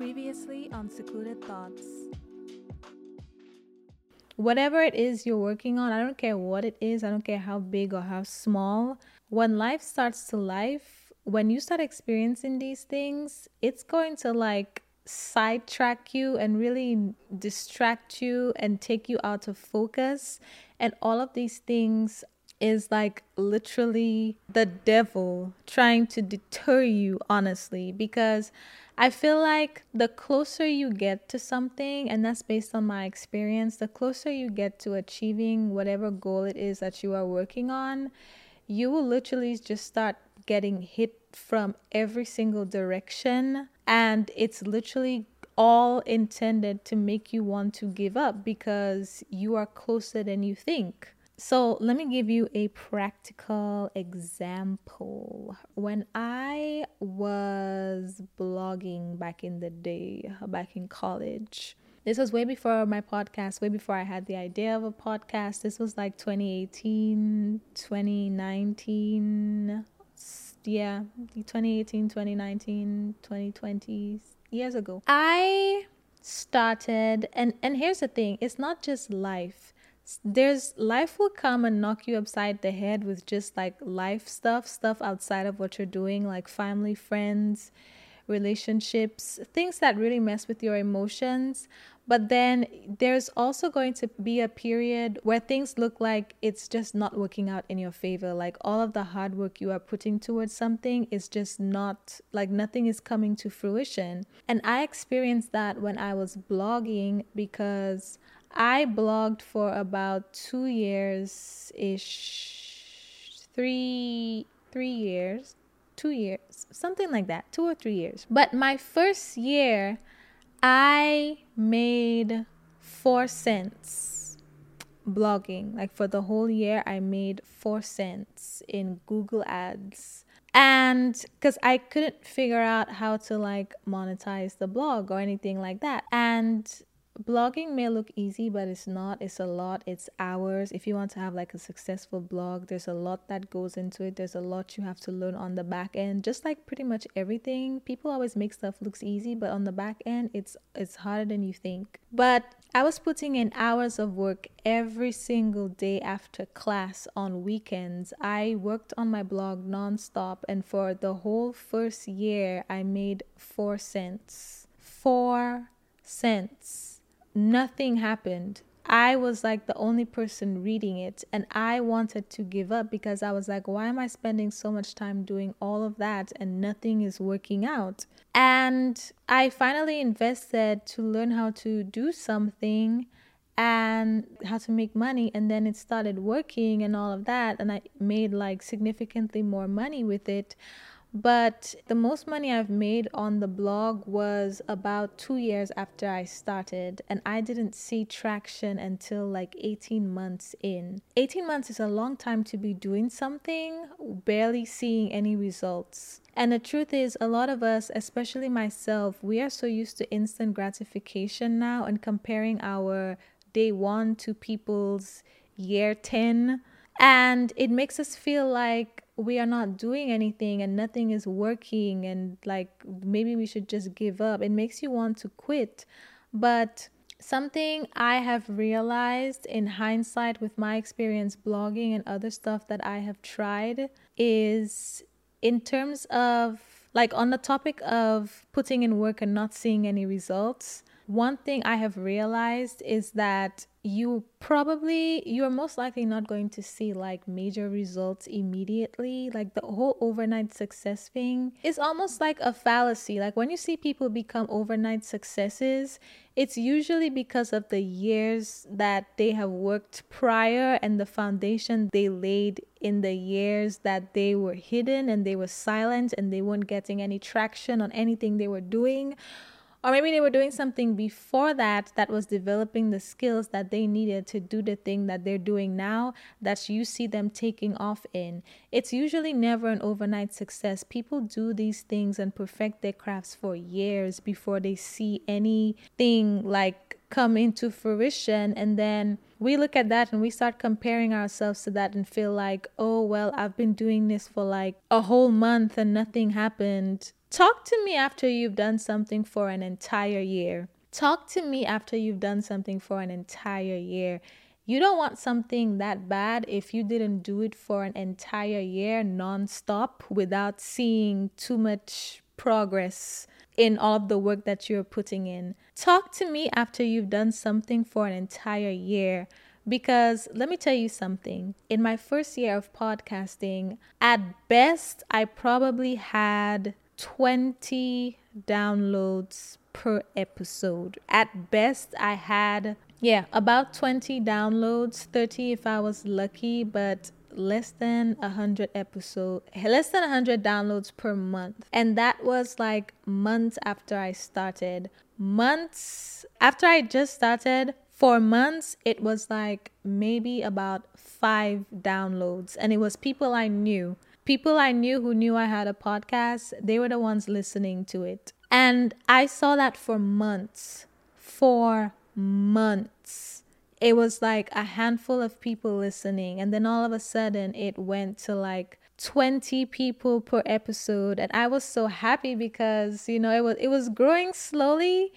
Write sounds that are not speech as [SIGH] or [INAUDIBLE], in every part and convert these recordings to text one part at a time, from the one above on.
Previously on Secluded Thoughts. Whatever it is you're working on, I don't care what it is, I don't care how big or how small. When life starts to life, when you start experiencing these things, it's going to like sidetrack you and really distract you and take you out of focus. And all of these things is like literally the devil trying to deter you, honestly, because I feel like the closer you get to something, and that's based on my experience, the closer you get to achieving whatever goal it is that you are working on, you will literally just start getting hit from every single direction. And it's literally all intended to make you want to give up because you are closer than you think. So, let me give you a practical example. When I was blogging back in the day, back in college, this was way before my podcast, way before I had the idea of a podcast. This was like 2018, 2019. Yeah, 2018, 2019, 2020 years ago. I started and and here's the thing, it's not just life there's life will come and knock you upside the head with just like life stuff, stuff outside of what you're doing, like family, friends, relationships, things that really mess with your emotions. But then there's also going to be a period where things look like it's just not working out in your favor. Like all of the hard work you are putting towards something is just not, like nothing is coming to fruition. And I experienced that when I was blogging because I blogged for about two years ish, three three years, two years, something like that, two or three years. But my first year, I made four cents blogging. Like for the whole year, I made four cents in Google Ads and because i couldn't figure out how to like monetize the blog or anything like that and blogging may look easy but it's not. It's a lot. It's hours. If you want to have like a successful blog there's a lot that goes into it. There's a lot you have to learn on the back end. Just like pretty much everything people always make stuff looks easy but on the back end it's it's harder than you think. But i was putting in hours of work every single day after class on weekends. I worked on my blog nonstop and for the whole first year i made four cents. Four cents nothing happened. I was like the only person reading it, and I wanted to give up because I was like, why am I spending so much time doing all of that and nothing is working out? And I finally invested to learn how to do something and how to make money, and then it started working and all of that, and I made like significantly more money with it. But the most money I've made on the blog was about two years after I started, and I didn't see traction until like 18 months in. 18 months is a long time to be doing something, barely seeing any results. And the truth is, a lot of us, especially myself, we are so used to instant gratification now and comparing our day one to people's year 10. And it makes us feel like we are not doing anything and nothing is working and like maybe we should just give up. It makes you want to quit. But something I have realized in hindsight with my experience blogging and other stuff that I have tried is in terms of like on the topic of putting in work and not seeing any results. One thing I have realized is that you probably you're most likely not going to see like major results immediately. Like the whole overnight success thing is almost like a fallacy. Like when you see people become overnight successes it's usually because of the years that they have worked prior and the foundation they laid in the years that they were hidden and they were silent and they weren't getting any traction on anything they were doing or maybe they were doing something before that that was developing the skills that they needed to do the thing that they're doing now that you see them taking off in. It's usually never an overnight success. People do these things and perfect their crafts for years before they see anything like come into fruition and then we look at that and we start comparing ourselves to that and feel like oh well i've been doing this for like a whole month and nothing happened Talk to me after you've done something for an entire year. Talk to me after you've done something for an entire year. You don't want something that bad if you didn't do it for an entire year nonstop without seeing too much progress in all of the work that you're putting in. Talk to me after you've done something for an entire year. Because let me tell you something. In my first year of podcasting, at best, I probably had 20 downloads per episode. At best, I had, yeah, about 20 downloads, 30 if I was lucky, but less than 100 episode less than 100 downloads per month and that was like months after i started months after i just started for months it was like maybe about five downloads and it was people i knew people I knew who knew I had a podcast, they were the ones listening to it. And I saw that for months. For months. It was like a handful of people listening. And then all of a sudden, it went to like 20 people per episode. And I was so happy because, you know, it was, it was growing slowly.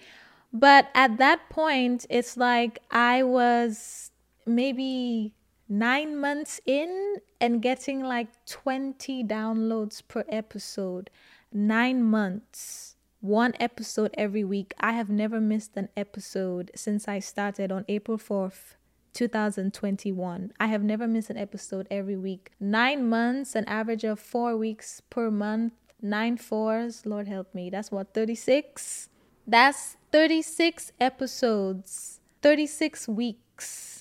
But at that point, it's like I was maybe nine months in and getting like 20 downloads per episode. Nine months, one episode every week. I have never missed an episode since I started on April 4th. 2021. I have never missed an episode every week. Nine months, an average of four weeks per month. Nine fours, Lord help me. That's what, 36? That's 36 episodes, 36 weeks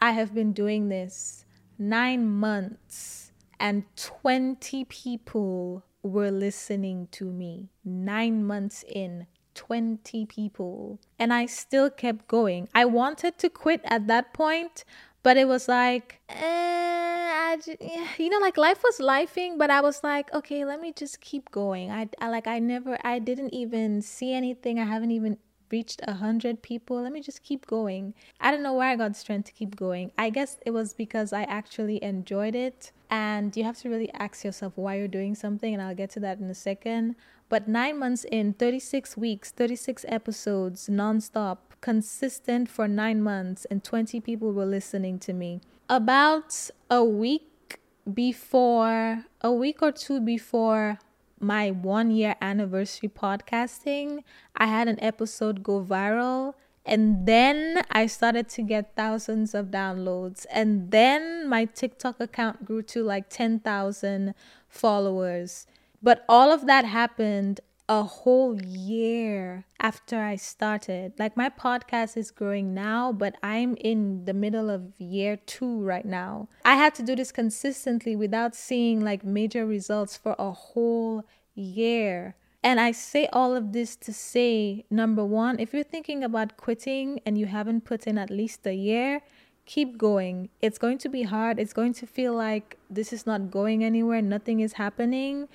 I have been doing this nine months and 20 people were listening to me. Nine months in, 20 people. And I still kept going. I wanted to quit at that point, but it was like, eh, just, [SIGHS] you know, like life was lifing, but I was like, okay, let me just keep going. I, I like, I never, I didn't even see anything. I haven't even reached a hundred people. Let me just keep going. I don't know where i got the strength to keep going. I guess it was because i actually enjoyed it. And you have to really ask yourself why you're doing something and i'll get to that in a second. But nine months in 36 weeks 36 episodes nonstop consistent for nine months and 20 people were listening to me. About a week before a week or two before my one year anniversary podcasting, I had an episode go viral. And then I started to get thousands of downloads. And then my TikTok account grew to like 10,000 followers. But all of that happened a whole year after I started. Like my podcast is growing now, but I'm in the middle of year two right now. I had to do this consistently without seeing like major results for a whole year. And I say all of this to say number one, if you're thinking about quitting and you haven't put in at least a year, keep going. It's going to be hard. It's going to feel like this is not going anywhere, nothing is happening.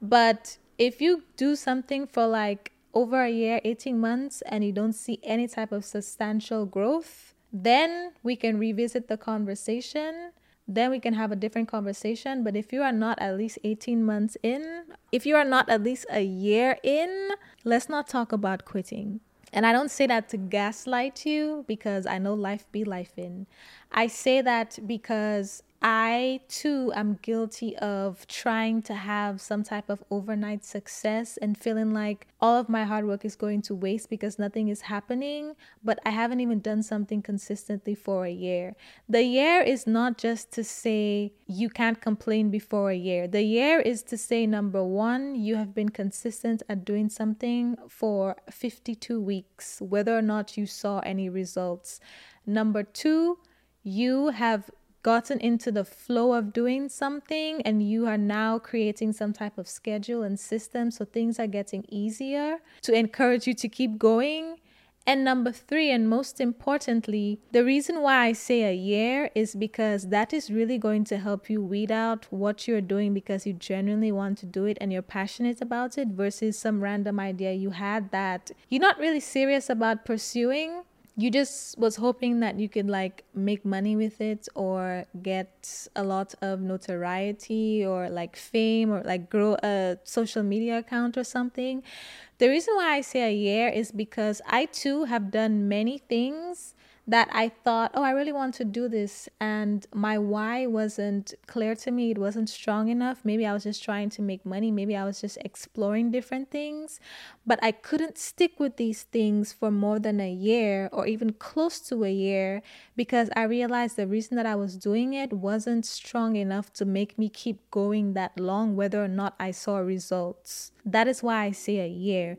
But if you do something for like over a year, 18 months, and you don't see any type of substantial growth, then we can revisit the conversation then we can have a different conversation. But if you are not at least 18 months in, if you are not at least a year in, let's not talk about quitting. And I don't say that to gaslight you because I know life be life in. I say that because I too am guilty of trying to have some type of overnight success and feeling like all of my hard work is going to waste because nothing is happening, but I haven't even done something consistently for a year. The year is not just to say you can't complain before a year. The year is to say number 1, you have been consistent at doing something for 52 weeks whether or not you saw any results. Number 2, you have gotten into the flow of doing something and you are now creating some type of schedule and system so things are getting easier to encourage you to keep going. And number three, and most importantly, the reason why I say a year is because that is really going to help you weed out what you're doing because you genuinely want to do it and you're passionate about it versus some random idea you had that you're not really serious about pursuing you just was hoping that you could like make money with it or get a lot of notoriety or like fame or like grow a social media account or something? The reason why i say a year is because i too have done many things that I thought, oh, I really want to do this. And my why wasn't clear to me. It wasn't strong enough. Maybe I was just trying to make money. Maybe I was just exploring different things. But I couldn't stick with these things for more than a year or even close to a year because I realized the reason that I was doing it wasn't strong enough to make me keep going that long, whether or not I saw results. That is why I say a year.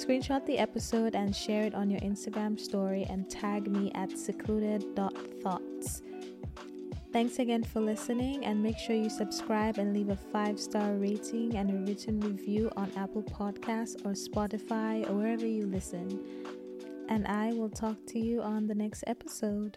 Screenshot the episode and share it on your Instagram story and tag me at secluded.thoughts. Thanks again for listening and make sure you subscribe and leave a five star rating and a written review on Apple Podcasts or Spotify or wherever you listen. And I will talk to you on the next episode.